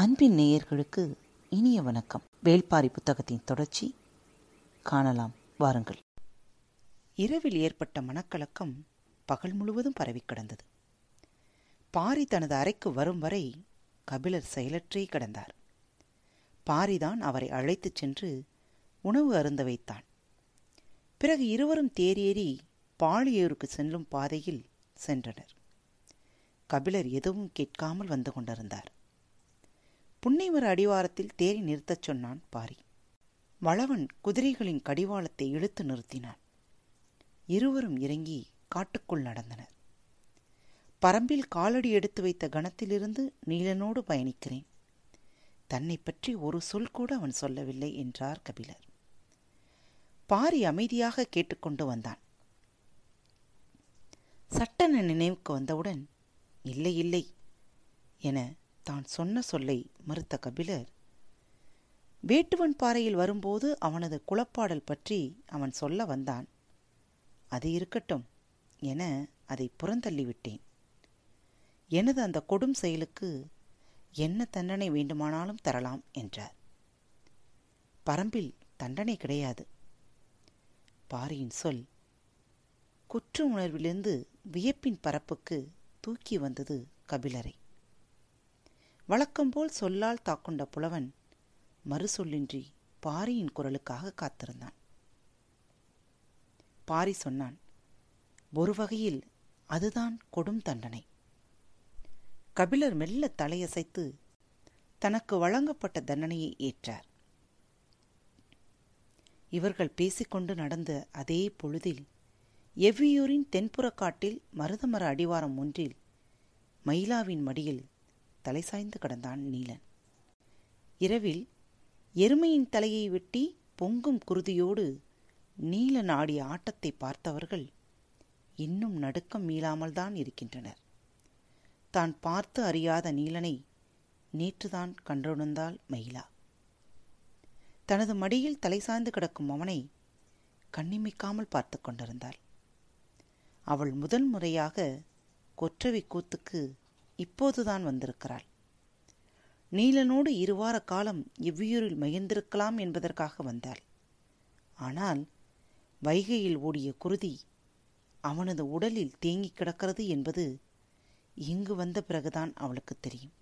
அன்பின் நேயர்களுக்கு இனிய வணக்கம். வேள்பாரி புத்தகத்தின் தொடர்ச்சி காணலாம். வாருங்கள். இரவில் ஏற்பட்ட மனக்கலக்கம் பகல் முழுவதும் பரவி கிடந்தது. பாரி தனது அறைக்கு வரும் வரை கபிலர் செயலற்றே கிடந்தார். பாரிதான் அவரை அழைத்துச் சென்று உணவு அருந்த வைத்தான். பிறகு இருவரும் தேரேறி பாழியூருக்கு செல்லும் பாதையில் சென்றனர். கபிலர் எதுவும் கேட்காமல் வந்து கொண்டிருந்தார். புன்னைமர அடிவாரத்தில் தேறி நிறுத்தச் சொன்னான் பாரி. வளவன் குதிரைகளின் கடிவாளத்தை இழுத்து நிறுத்தினான். இருவரும் இறங்கி காட்டுக்குள் நடந்தனர். பரம்பில் காலடி எடுத்து வைத்த கணத்திலிருந்து நீலனோடு பயணிக்கிறேன். தன்னை பற்றி ஒரு சொல் கூட அவன் சொல்லவில்லை என்றார் கபிலர். பாரி அமைதியாக கேட்டுக்கொண்டு வந்தான். சட்டென நினைவுக்கு வந்தவுடன் இல்லை இல்லை என தான் சொன்ன சொல்லை மறுத்த கபிலர். வேட்டுவன் பாறையில் வரும்போது அவனது குளப்பாடல் பற்றி அவன் சொல்ல வந்தான். அது இருக்கட்டும் என அதை புறந்தள்ளிவிட்டேன் எனது அந்த கொடும் செயலுக்கு என்ன தண்டனை வேண்டுமானாலும் தரலாம் என்றார். பரம்பில் தண்டனை கிடையாது. பாரியின் சொல் குற்ற உணர்விலிருந்து வியப்பின் பரப்புக்கு தூக்கி வந்தது கபிலரை. வழக்கம்போல் சொல்லால் தாக்குண்ட புலவன் மறுசொல்லின்றி பாரியின் குரலுக்காக காத்திருந்தான். பாரி சொன்னான் ஒரு வகையில் அதுதான் கொடும் தண்டனை. கபிலர் மெல்ல தலையசைத்து தனக்கு வழங்கப்பட்ட தண்டனையை ஏற்றார். இவர்கள் பேசிக்கொண்டு நடந்த அதே பொழுதில் எவ்வியூரின் தென்புறக் காட்டில் மருதமர அடிவாரம் ஒன்றில் மயிலாவின் மடியில் தலை சாய்ந்து கிடந்தான் நீலன். இரவில் எருமையின் தலையை வெட்டி பொங்கும் குருதியோடு நீலன் ஆடிய ஆட்டத்தை பார்த்தவர்கள் இன்னும் நடுக்கம் மீளாமல் தான் இருக்கின்றனர். தான் பார்த்து அறியாத நீலனை நேற்றுதான் கண்டுணர்ந்தாள் மயிலா. தனது மடியில் தலை சாய்ந்து கிடக்கும் அவனை கண்ணிமிக்காமல் பார்த்து கொண்டிருந்தாள். அவள் முதல் முறையாக கொற்றவை கூத்துக்கு இப்போதுதான் வந்திருக்கிறாள். நீலனோடு இருவார காலம் இவ்வியூரில் மகிழ்ந்திருக்கலாம் என்பதற்காக வந்தாள். ஆனால் வைகையில் ஓடிய குருதி அவனது உடலில் தேங்கிக் கிடக்கிறது என்பது இங்கு வந்த பிறகுதான் அவளுக்கு தெரியும்.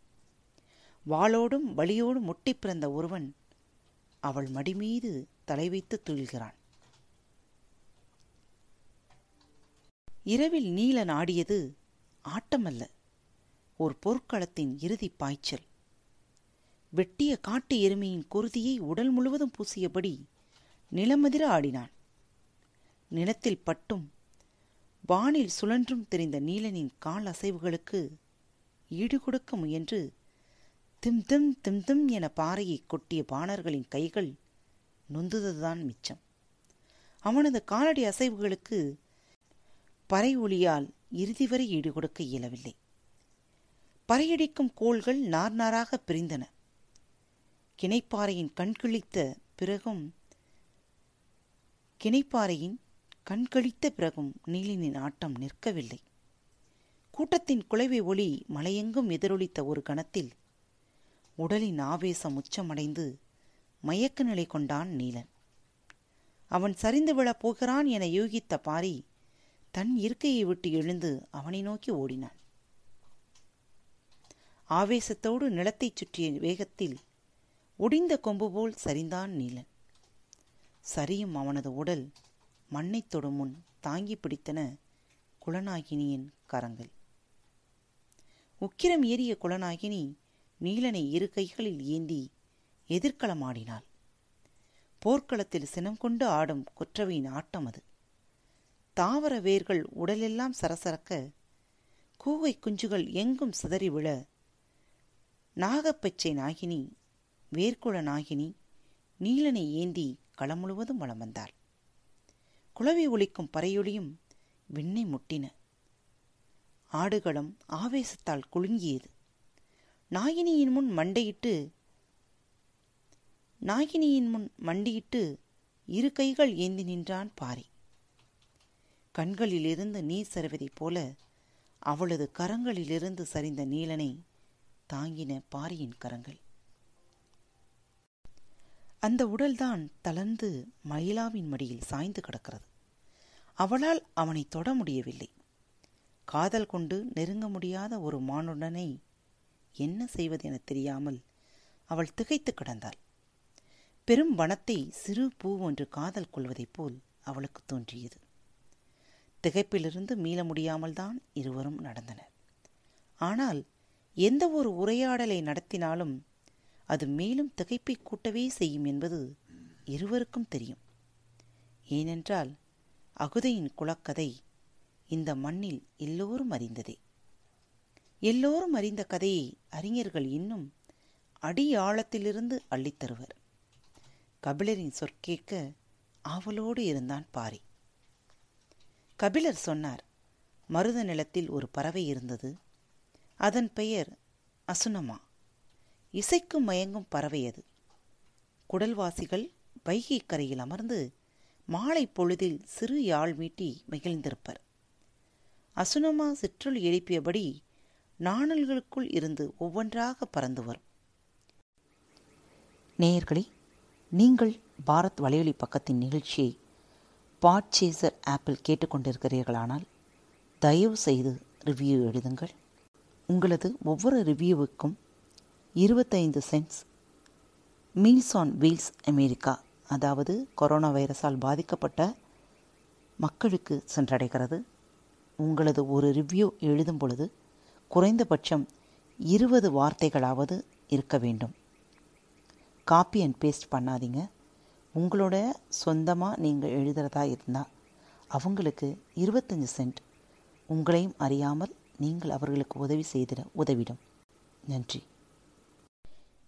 வாளோடும் வழியோடும் முட்டி பிறந்த ஒருவன் அவள் மடிமீது தலை வைத்து துயில்கிறான் இரவில் நீலன் ஆடியது ஆட்டமல்ல. ஒரு போர்க்களத்தின் இறுதி பாய்ச்சல். வெட்டிய காட்டு எருமையின் குருதியை உடல் முழுவதும் பூசியபடி நிலமதிர ஆடினான். நிலத்தில் பட்டும் வானில் சுழன்றும் தெரிந்த நீலனின் கால் அசைவுகளுக்கு ஈடுகொடுக்க முயன்று திம் திம் திம் திம் என பாறையை கொட்டிய பாணர்களின் கைகள் நொந்துதுதான் மிச்சம். அவனது காலடி அசைவுகளுக்கு பறை ஒளியால் இறுதி வரை ஈடுகொடுக்க இயலவில்லை. பறையடிக்கும் கோள்கள் நார் நாராக பிரிந்தன. கிணைப்பாறையின் கண்கிழித்த பிறகும் கிணைப்பாறையின் கண்கழித்த பிறகும் நீலினின் ஆட்டம் நிற்கவில்லை. கூட்டத்தின் குலைவை ஒளி மலையெங்கும் எதிரொலித்த ஒரு கணத்தில் உடலின் ஆவேசம் உச்சமடைந்து மயக்க நிலை கொண்டான் நீலன். அவன் சரிந்து விழப் போகிறான் என யூகித்த பாரி தன் இருக்கையை விட்டு எழுந்து அவனை நோக்கி ஓடினான். ஆவேசத்தோடு நிலத்தைச் சுற்றிய வேகத்தில் ஒடிந்த கொம்பு போல் சரிந்தான் நீலன். சரியும் அவனது உடல் மண்ணைத் தொடும் முன் தாங்கி பிடித்தன குலநாகினியின் கரங்கள். உக்கிரம் ஏறிய குலநாகினி நீலனை இரு கைகளில் ஏந்தி எதிர்களமாடினாள் போர்க்களத்தில் சினம் கொண்டு ஆடும் குற்றவையின் ஆட்டம் அது. தாவர வேர்கள் உடலெல்லாம் சரசரக்க கூவை குஞ்சுகள் எங்கும் சிதறி விழ நாகப்பச்சை நாகினி வேர்க்குள நாகினி நீலனை ஏந்தி களம் முழுவதும் வளம் வந்தாள். குளவி ஒலிக்கும் பறையொலியும் விண்ணை முட்டின. ஆடுகளம் ஆவேசத்தால் குலுங்கியது. நாகினியின் முன் மண்டையிட்டு நாகினியின் முன் மண்டியிட்டு இரு கைகள் ஏந்தி நின்றான் பாரி. கண்களிலிருந்து நீர் சரிவதைப் போல அவளது கரங்களிலிருந்து சரிந்த நீலனை தாங்கின பாரியின் கரங்கள். அந்த உடல்தான் தளர்ந்து மயிலாவின் மடியில் சாய்ந்து கிடக்கிறது. அவளால் அவனை தொட முடியவில்லை. காதல் கொண்டு நெருங்க முடியாத ஒரு மானுடனை என்ன செய்வது என தெரியாமல் அவள் திகைத்து கிடந்தாள். பெரும் வனத்தை சிறு பூ ஒன்று காதல் கொள்வதைப் போல் அவளுக்கு தோன்றியது. திகைப்பிலிருந்து மீள முடியாமல் தான் இருவரும் நடந்தனர். ஆனால் எந்த ஒரு உரையாடலை நடத்தினாலும் அது மேலும் திகைப்பை கூட்டவே செய்யும் என்பது இருவருக்கும் தெரியும். ஏனென்றால் அகுதையின் குலக்கதை இந்த மண்ணில் எல்லோரும் அறிந்ததே. எல்லோரும் அறிந்த கதையை அறிஞர்கள் இன்னும் அடி ஆழத்திலிருந்து அள்ளித்தருவர் கபிலரின் சொற்கேட்க ஆவலோடு இருந்தான் பாரி. கபிலர் சொன்னார் மருத நிலத்தில் ஒரு பறவை இருந்தது. அதன் பெயர் அசுனமா. இசைக்கும் மயங்கும் பறவை அது. குடல்வாசிகள் வைகை கரையில் அமர்ந்து மாலை பொழுதில் சிறு யாழ் மீட்டி மகிழ்ந்திருப்பர். அசுனமா சிற்றுள் எழுப்பியபடி நாணல்களுக்குள் இருந்து ஒவ்வொன்றாக பறந்து வரும். நேயர்களே நீங்கள் பாரத் வலையொலி பக்கத்தின் நிகழ்ச்சியை பாட்சேசர் ஆப்பில் கேட்டுக்கொண்டிருக்கிறீர்களானால் தயவு செய்து ரிவ்யூ எழுதுங்கள். உங்களது ஒவ்வொரு ரிவ்யூவுக்கும் இருபத்தைந்து cents meals on wheels America அதாவது கொரோனா வைரஸால் பாதிக்கப்பட்ட மக்களுக்கு சென்றடைகிறது. உங்களது ஒரு ரிவ்யூ எழுதும் பொழுது குறைந்தபட்சம் இருபது வார்த்தைகளாவது இருக்க வேண்டும். காப்பி அண்ட் பேஸ்ட் பண்ணாதீங்க. உங்களோட சொந்தமாக நீங்கள் எழுதுகிறதா இருந்தால் அவங்களுக்கு இருபத்தஞ்சி சென்ட் உங்களையும் அறியாமல் நீங்கள் அவர்களுக்கு உதவி செய்திட உதவிடும். நன்றி.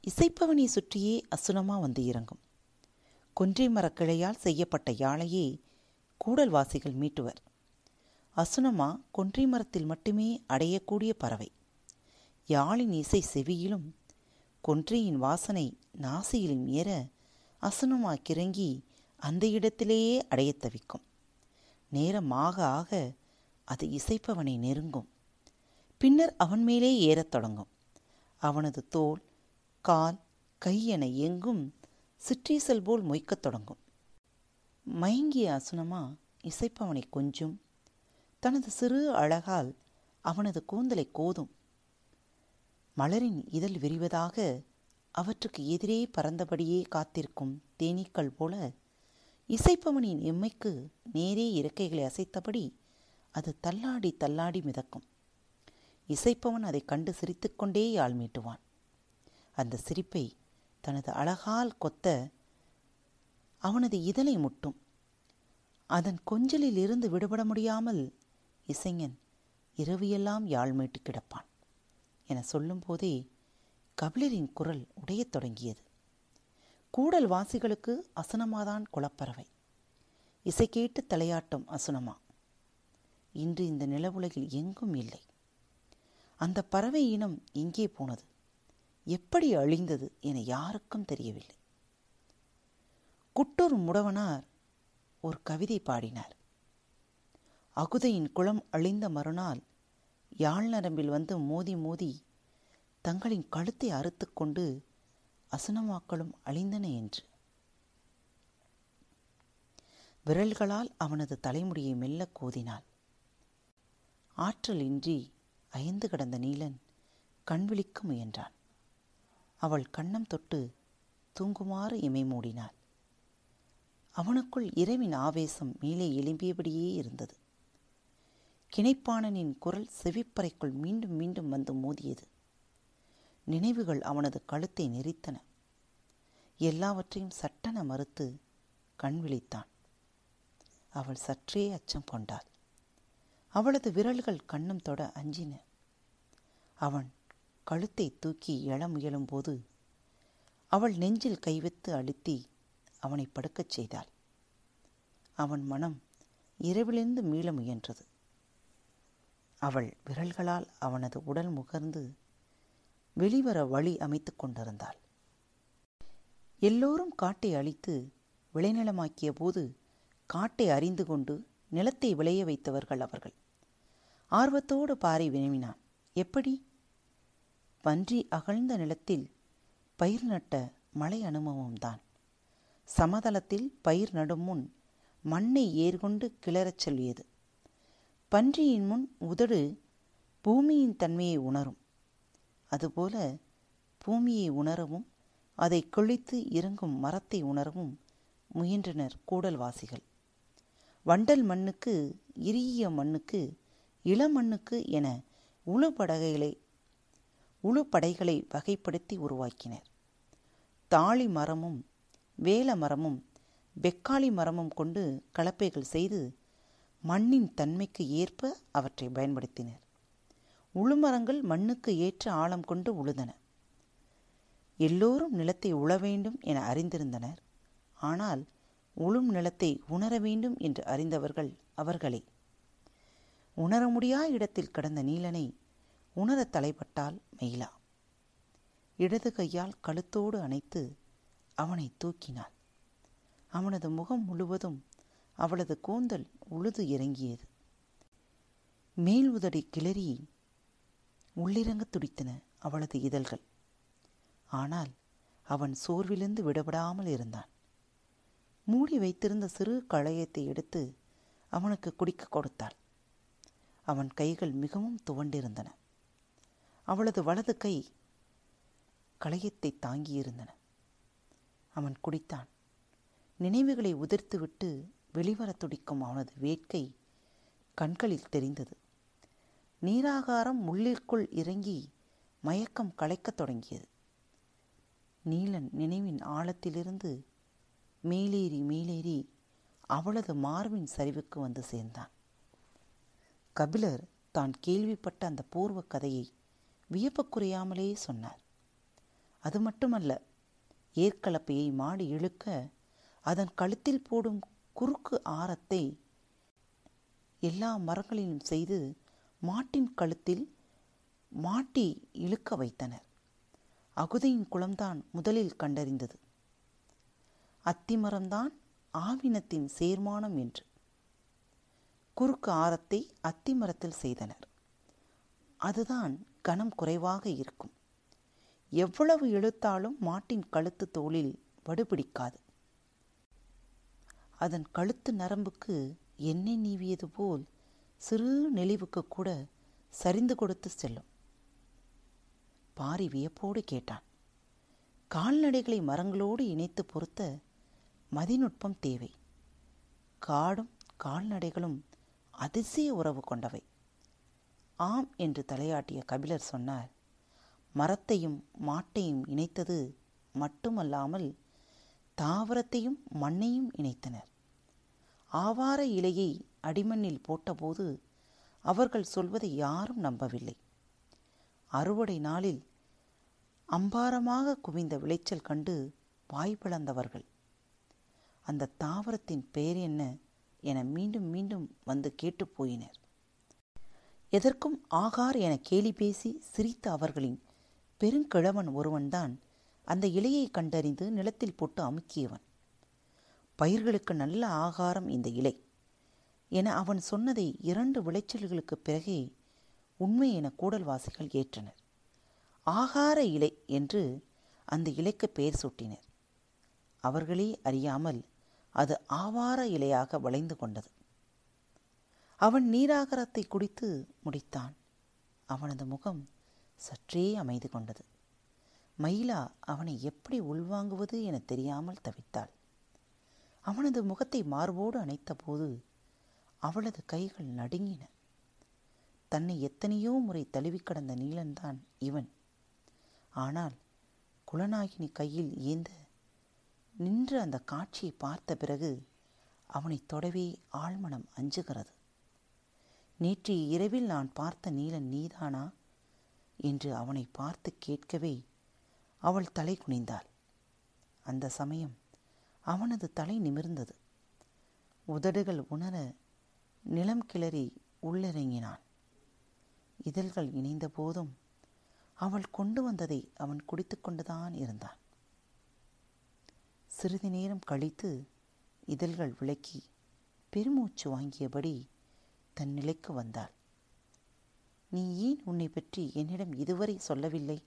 இசைப்பவனை சுற்றியே அசுனமாக வந்து இறங்கும். கொன்றை மரக்கிளையால் செய்யப்பட்ட யாழையே கூடல்வாசிகள் மீட்டுவர். அசுனமா கொன்றை மரத்தில் மட்டுமே அடையக்கூடிய பறவை. யாழின் இசை செவியிலும் கொன்றையின் வாசனை நாசியிலும் ஏற அசுனமா கிறங்கி அந்த இடத்திலேயே அடையத் தவிக்கும். நேரம் ஆக ஆக அது இசைப்பவனை நெருங்கும். பின்னர் அவன் மேலே ஏறத் தொடங்கும். அவனது தோல் கால் கை என எங்கும் சிற்றீசல் போல் மொய்க்கத் தொடங்கும். மயங்கிய அசுனமா இசைப்பவனை கொஞ்சும். தனது சிறு அழகால் அவனது கூந்தலை கோதும். மலரின் இதழ் விரிவதாக அவற்றுக்கு எதிரே பறந்தபடியே காத்திருக்கும் தேனீக்கள் போல இசைப்பவனின் எம்மைக்கு நேரே இறக்கைகளை அசைத்தபடி அது தள்ளாடி தள்ளாடி மிதக்கும். இசைப்பவன் அதை கண்டு சிரித்துக்கொண்டே யாழ் மீட்டுவான். அந்த சிரிப்பை தனது அழகால் கொத்த அவனது இதழை முட்டும். அதன் கொஞ்சலில் இருந்து விடுபட முடியாமல் இசைஞன் இரவியெல்லாம் யாழ் மீட்டு கிடப்பான் என சொல்லும்போதே கபிலரின் குரல் உடையத் தொடங்கியது. கூடல் வாசிகளுக்கு அசுனமாதான் குளப்பறவை. இசை கேட்டு தலையாட்டும் அசுனமா. இன்று இந்த நிலவுலகில் எங்கும் இல்லை. அந்த பறவை இனம் எங்கே போனது? எப்படி அழிந்தது என யாருக்கும் தெரியவில்லை. குட்டூர் முடவனார் ஒரு கவிதை பாடினார். அகுதையின் குளம் அழிந்த மறுநாள் யாழ் நரம்பில் வந்து மோதி மோதி தங்களின் கழுத்தை அறுத்துக்கொண்டு அசனமாக்களும் அழிந்தன என்று. விரல்களால் அவனது தலைமுடியை மெல்ல கோதினாள். ஆற்றல் அயந்து கிடந்த நீலன் கண் விழிக்க முயன்றான். அவள் கண்ணம் தொட்டு தூங்குமாறு இமை மூடினாள். அவனுக்குள் இரவின் ஆவேசம் மேலே எழும்பியபடியே இருந்தது. கிணைப்பாணனின் குரல் செவிப்பறைக்குள் மீண்டும் மீண்டும் வந்து மோதியது. நினைவுகள் அவனது கழுத்தை நெறித்தன எல்லாவற்றையும் சட்டென மறுத்து கண் விழித்தான். அவள் சற்றே அச்சம் கொண்டாள். அவளது விரல்கள் கண்ணும் தொட அஞ்சின. அவன் கழுத்தை தூக்கி எழ முயலும்போது அவள் நெஞ்சில் கைவித்து அழுத்தி அவனை படுக்கச் செய்தாள். அவன் மனம் இரவிலிருந்து மீள முயன்றது. அவள் விரல்களால் அவனது உடல் முகர்ந்து வெளிவர வழி அமைத்து கொண்டிருந்தாள். எல்லோரும் காட்டை அழித்து விளைநிலமாக்கிய போது காட்டை அறிந்து கொண்டு நிலத்தை விளைய வைத்தவர்கள் அவர்கள். ஆர்வத்தோடு பாறை வினவினான். எப்படி? பன்றி அகழ்ந்த நிலத்தில் பயிர் நட்ட மலை அனுபவம்தான். சமதளத்தில் பயிர் நடும் முன் மண்ணை ஏர்கொண்டு கிளறச் சொல்லியது. பன்றியின் முன் உதடு பூமியின் தன்மையை உணரும். அதுபோல பூமியை உணரவும் அதை கொழித்து இறங்கும் மரத்தை உணரவும் முயன்றனர் கூடல்வாசிகள். வண்டல் மண்ணுக்கு இறுகிய மண்ணுக்கு இளமண்ணுக்கு என உளுபடகைகளை உழுப்படைகளை வகைப்படுத்தி உருவாக்கினர். தாழி மரமும் வேல மரமும் வெக்காளி மரமும் கொண்டு கலப்பைகள் செய்து மண்ணின் தன்மைக்கு ஏற்ப அவற்றை பயன்படுத்தினர். உளுமரங்கள் மண்ணுக்கு ஏற்ற ஆழம் கொண்டு உழுதன. எல்லோரும் நிலத்தை உழ வேண்டும் என அறிந்திருந்தனர். ஆனால் உளும் நிலத்தை உணர வேண்டும் என்று அறிந்தவர்கள் அவர்களே. உணர முடியா இடத்தில் கிடந்த நீலனை உணர தலைப்பட்டால் மெயிலா? இடது கையால் கழுத்தோடு அணைத்து அவனை தூக்கினாள். அவனது முகம் முழுவதும் அவளது கூந்தல் உழுது இறங்கியது. மேல் உதடி கிளறி உள்ளிறங்க துடித்தன அவளது இதழ்கள். ஆனால் அவன் சோர்விலிருந்து விடப்படாமல் இருந்தான். மூடி வைத்திருந்த சிறு களையத்தை எடுத்து அவனுக்கு குடிக்க கொடுத்தாள். அவன் கைகள் மிகவும் துவண்டிருந்தன. அவளது வலது கை களையத்தை தாங்கியிருந்தன. அவன் குடித்தான். நினைவுகளை உதிர்த்துவிட்டு வெளிவர துடிக்கும் அவனது வேட்கை கண்களில் தெரிந்தது. நீராகாரம் உள்ளிற்குள் இறங்கி மயக்கம் களைக்கத் தொடங்கியது. நீலன் நினைவின் ஆழத்திலிருந்து மேலேறி மேலேறி அவளது மார்பின் சரிவுக்கு வந்து சேர்ந்தான். கபிலர் தான் கேள்விப்பட்ட அந்த பூர்வ கதையை வியப்புக்குறையாமலே சொன்னார். அது மட்டுமல்ல ஏற்கலப்பையை மாடி இழுக்க அதன் கழுத்தில் போடும் குறுக்கு ஆரத்தை எல்லா மரங்களிலும் செய்து மாட்டின் கழுத்தில் மாட்டி இழுக்க வைத்தனர். அகுதையின் குளம்தான் முதலில் கண்டறிந்தது. அத்திமரம்தான் ஆவினத்தின் சேர்மானம் என்று. குறுக்கு ஆரத்தை அத்திமரத்தில் செய்தனர். அதுதான் கனம் குறைவாக இருக்கும். எவ்வளவு இழுத்தாலும் மாட்டின் கழுத்து தோளில் வடுபிடிக்காது அதன் கழுத்து நரம்புக்கு எண்ணெய் நீவியது போல் சிறு நெளிவுக்கு கூட சரிந்து கொடுத்து செல்லும். பாரி வியப்போடு கேட்டான். கால்நடைகளை மரங்களோடு இணைத்து பொருத்த மதிநுட்பம் தேவை. காடும் கால்நடைகளும் அதிசய உறவு கொண்டவை. ஆம் என்று தலையாட்டிய கபிலர் சொன்னார் மரத்தையும் மாட்டையும் இணைத்தது மட்டுமல்லாமல் தாவரத்தையும் மண்ணையும் இணைத்தனர். ஆவார இலையை அடிமண்ணில் போட்டபோது அவர்கள் சொல்வதை யாரும் நம்பவில்லை. அறுவடை நாளில் அம்பாரமாக குவிந்த விளைச்சல் கண்டு வாய் பிளந்தவர்கள். அந்த தாவரத்தின் பெயர் என்ன? என மீண்டும் மீண்டும் வந்து கேட்டுப் போயினர் எதற்கும் ஆகார் என கேலி பேசி சிரித்த அவர்களின் பெருங்கிழவன் ஒருவன்தான் அந்த இலையை கண்டறிந்து நிலத்தில் போட்டு அமுக்கியவன். பயிர்களுக்கு நல்ல ஆகாரம் இந்த இலை என அவன் சொன்னதை இரண்டு விளைச்சல்களுக்கு பிறகே உண்மை என கூடல்வாசிகள் ஏற்றனர். ஆகார இலை என்று அந்த இலைக்கு பெயர் சூட்டினர். அவர்களே அறியாமல் அது ஆவார இலையாக வளைந்து கொண்டது. அவன் நீராகரத்தை குடித்து முடித்தான். அவனது முகம் சற்றே அமைதி கொண்டது. மயிலா அவனை எப்படி உள்வாங்குவது என தெரியாமல் தவித்தாள். அவனது முகத்தை மார்போடு அணைத்தபோது அவளது கைகள் நடுங்கின. தன்னை எத்தனையோ முறை தழுவி கடந்த நீலன்தான் இவன். ஆனால் குலநாகினி கையில் ஏந்த நின்று அந்த காட்சியை பார்த்த பிறகு அவனை தொடவே ஆழ்மனம் அஞ்சுகிறது. நேற்று இரவில் நான் பார்த்த நீலன் நீதானா? என்று அவனை பார்த்து கேட்கவே அவள் தலை குனிந்தாள். அந்த சமயம் அவனது தலை நிமிர்ந்தது. உதடுகள் உணர நிலம் கிளறி உள்ளிறங்கினான். இதழ்கள் இணைந்த போதும் அவள் கொண்டு வந்ததை அவன் குடித்து கொண்டுதான் இருந்தான். சிறிது நேரம் கழித்து இதழ்கள் விளக்கி பெருமூச்சு வாங்கியபடி தன் நிலைக்கு வந்தாள். நீ ஏன் உன்னை பற்றி என்னிடம் இதுவரை சொல்லவில்லை?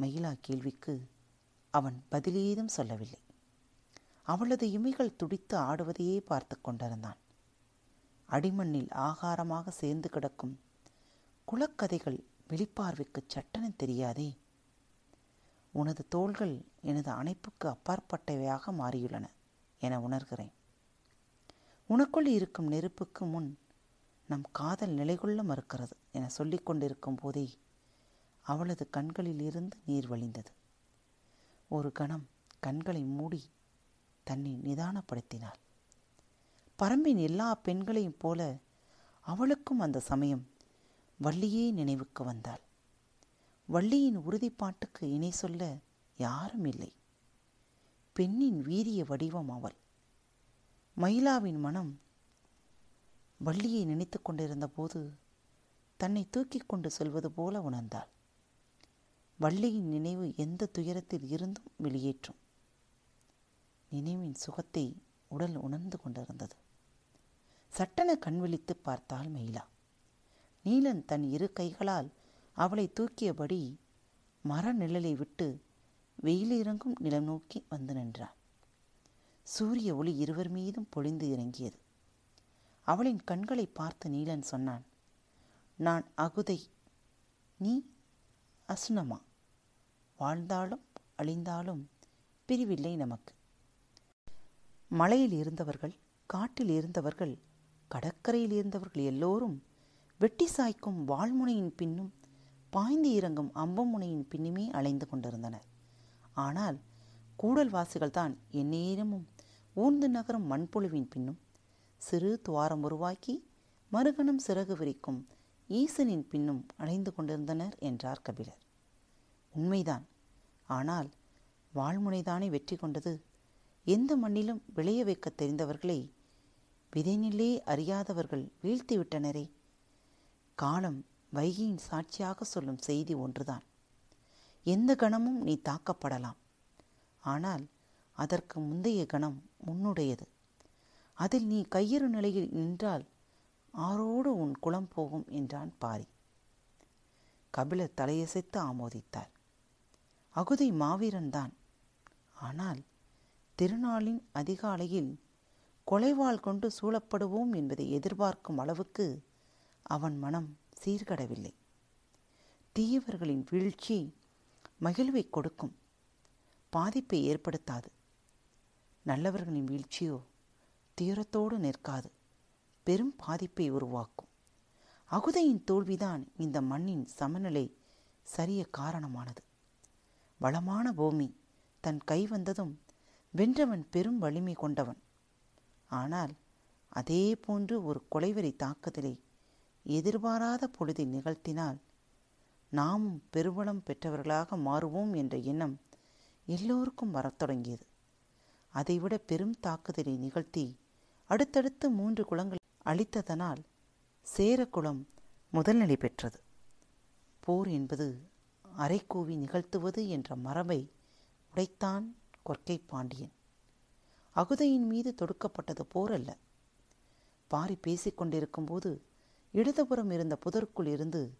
மயிலா கேள்விக்கு அவன் பதிலேதும் சொல்லவில்லை. அவளது இமைகள் துடித்து ஆடுவதையே பார்த்து கொண்டிருந்தான். அடிமண்ணில் ஆகாரமாக சேர்ந்து கிடக்கும் குலக்கதைகள் வெளிப்பார்வைக்கு சட்டென தெரியாதே உனது தோள்கள் எனது அணைப்புக்கு அப்பாற்பட்டவையாக மாறியுள்ளன என உணர்கிறேன். உனக்குள் இருக்கும் நெருப்புக்கு முன் நம் காதல் நிலைகொள்ள மறுக்கிறது என சொல்லிக் கொண்டிருக்கும் போதே அவளது கண்களில் இருந்து நீர் வழிந்தது. ஒரு கணம் கண்களை மூடி தன்னை நிதானப்படுத்தினாள். பரம்பின் எல்லா பெண்களையும் போல அவளுக்கும் அந்த சமயம் வள்ளியே நினைவுக்கு வந்தாள். வள்ளியின் உறுதிப்பாட்டுக்கு இணை சொல்ல யாரும் இல்லை. பெண்ணின் வீரிய வடிவம் அவள். மயிலாவின் மனம் வள்ளியை நினைத்து கொண்டிருந்த போது தன்னை தூக்கிக் கொண்டு செல்வது போல உணர்ந்தாள். வள்ளியின் நினைவு எந்த துயரத்தில் இருந்தும் வெளியேற்றும். நினைவின் சுகத்தை உடல் உணர்ந்து கொண்டிருந்தது. சட்டென கண்விழித்து பார்த்தாள் மயிலா. நீலன் தன் இரு கைகளால் அவளை தூக்கியபடி மர நிழலை விட்டு வெயில் இறங்கும் நிலம் நோக்கி வந்து நின்றான் சூரிய ஒளி இருவர் மீதும் பொழிந்து இறங்கியது. அவளின் கண்களை பார்த்து நீலன் சொன்னான் நான் அகுதை. நீ அசுனமா? வாழ்ந்தாலும் அழிந்தாலும் பிரிவில்லை நமக்கு. மலையில் இருந்தவர்கள் காட்டில் இருந்தவர்கள் கடற்கரையில் இருந்தவர்கள் எல்லோரும் வெட்டி சாய்க்கும் வாழ்முனையின் பின்னும் பாய்ந்து இறங்கும் அம்பமுனையின் பின்னுமே அலைந்து கொண்டிருந்தனர் ஆனால் கூடல்வாசிகள் தான் எந்நேரமும் ஊர்ந்து நகரும் மண்புழுவின் பின்னும் சிறு துவாரம் உருவாக்கி மறுகணம் சிறகு விரிக்கும் ஈசனின் பின்னும் அலைந்து கொண்டிருந்தனர் என்றார் கபிலர். உண்மைதான். ஆனால் வாழ்முனைதானே வெற்றி கொண்டது? எந்த மண்ணிலும் விளைய வைக்க தெரிந்தவர்களை விதைநிலே அறியாதவர்கள் வீழ்த்திவிட்டனரே. காலம் வைகையின் சாட்சியாக சொல்லும் செய்தி ஒன்றுதான். எந்த கணமும் நீ தாக்கப்படலாம். ஆனால் அதற்கு முந்தைய கணம் உன்னுடையது. அதில் நீ கையறு நிலையில் நின்றால் ஆரோடு உன் குலம் போகும் என்றான் பாரி. கபிலர் தலையசைத்து ஆமோதித்தார். அகுதை மாவீரன்தான் ஆனால் திருநாளின் அதிகாலையில் கொலைவாள் கொண்டு சூழப்படுவோம் என்பதை எதிர்பார்க்கும் அளவுக்கு அவன் மனம் சீர்கடவில்லை. தீயவர்களின் வீழ்ச்சி மகிழ்வை கொடுக்கும். பாதிப்பை ஏற்படுத்தாது. நல்லவர்களின் வீழ்ச்சியோ தீரத்தோடு நிற்காது. பெரும் பாதிப்பை உருவாக்கும். அகுதையின் தோல்விதான் இந்த மண்ணின் சமநிலை சரிய காரணமானது. வளமான பூமி தன் கை வந்ததும் வென்றவன் பெரும் வலிமை கொண்டவன். ஆனால் அதே போன்று ஒரு கொலைவெறி தாக்குதலை எதிர்பாராத பொழுதில் நிகழ்த்தினால் நாமும் பெருவளம் பெற்றவர்களாக மாறுவோம் என்ற எண்ணம் எல்லோருக்கும் வரத் தொடங்கியது. அதைவிட பெரும் தாக்குதலை நிகழ்த்தி அடுத்தடுத்து மூன்று குளங்கள் அளித்ததனால் சேரக்குளம் முதல்நிலை பெற்றது. போர் என்பது அரைக்கூவி நிகழ்த்துவது என்ற மரபை உடைத்தான் கொற்கை பாண்டியன். அகுதையின் மீது தொடுக்கப்பட்டது போர் அல்ல. பாரி பேசிக்கொண்டிருக்கும்போது இடதுபுறம் இருந்த புதருக்குள் இருந்து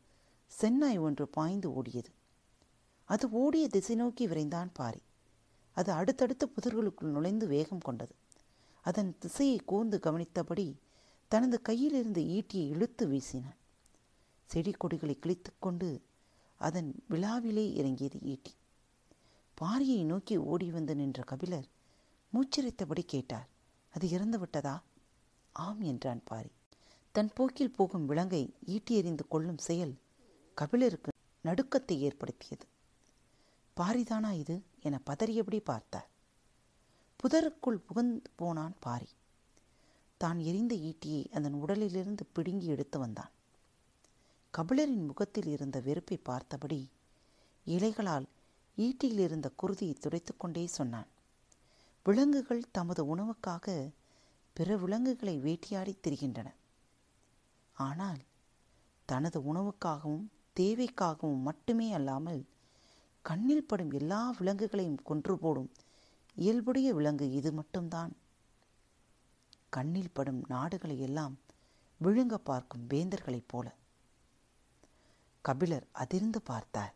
சென்னாய் ஒன்று பாய்ந்து ஓடியது. அது ஓடிய திசை நோக்கி விரைந்தான் பாரி. அது அடுத்தடுத்த புதர்களுக்குள் நுழைந்து வேகம் கொண்டது. அதன் திசையை கூர்ந்து கவனித்தபடி தனது கையிலிருந்து ஈட்டியை இழுத்து வீசினான். செடி கொடிகளை கிழித்துக்கொண்டு அதன் விழாவிலே இறங்கியது ஈட்டி. பாரியை நோக்கி ஓடி வந்து நின்ற கபிலர் மூச்சிரைத்தபடி கேட்டார் அது இறந்து விட்டதா ஆம் என்றான் பாரி. தன் போக்கில் போகும் விலங்கை ஈட்டி எறிந்து கொள்ளும் செயல் கபிலருக்கு நடுக்கத்தை ஏற்படுத்தியது. பாரிதானா இது என பதறியபடி பார்த்தார்? புதருக்குள் புகுந்து போனான் பாரி. தான் எரிந்த ஈட்டியை அதன் உடலிலிருந்து பிடுங்கி எடுத்து வந்தான். கபிலரின் முகத்தில் இருந்த வெறுப்பை பார்த்தபடி இலைகளால் ஈட்டியில் இருந்த குருதியை துடைத்துக்கொண்டே சொன்னான். விலங்குகள் தமது உணவுக்காக பிற விலங்குகளை வேட்டையாடி திரிகின்றன. ஆனால் தனது உணவுக்காகவும் தேவைக்காகவும் மட்டுமே அல்லாமல் கண்ணில் படும் எல்லா விலங்குகளையும் கொன்று போடும் இயல்புடைய விலங்கு இது மட்டும்தான். கண்ணில் படும் நாடுகளை எல்லாம் விழுங்க பார்க்கும் வேந்தர்களைப் போல. கபிலர் அதிர்ந்து பார்த்தார்.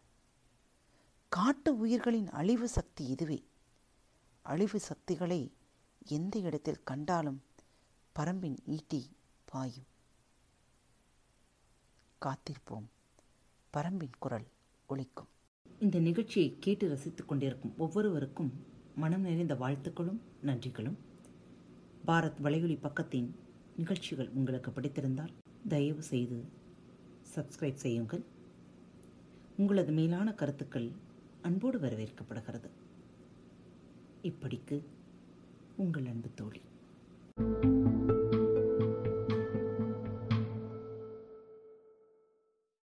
காட்டு உயிர்களின் அழிவு சக்தி இதுவே. அழிவு சக்திகளை எந்த இடத்தில் கண்டாலும் பரம்பின் ஈட்டி பாயும். காத்திருப்போம். பரம்பின் குரல் ஒலிக்கும். இந்த நிகழ்ச்சியை கேட்டு ரசித்துக் கொண்டிருக்கும் ஒவ்வொருவருக்கும் மனம் நிறைந்த வாழ்த்துக்களும் நன்றிகளும். பாரத் வலையொலி பக்கத்தின் நிகழ்ச்சிகள் உங்களுக்கு பிடித்திருந்தால் தயவு செய்து சப்ஸ்கிரைப் செய்யுங்கள். உங்களது மேலான கருத்துக்கள் அன்போடு வரவேற்கப்படுகிறது. இப்படிக்கு உங்கள் அன்பு தோழி.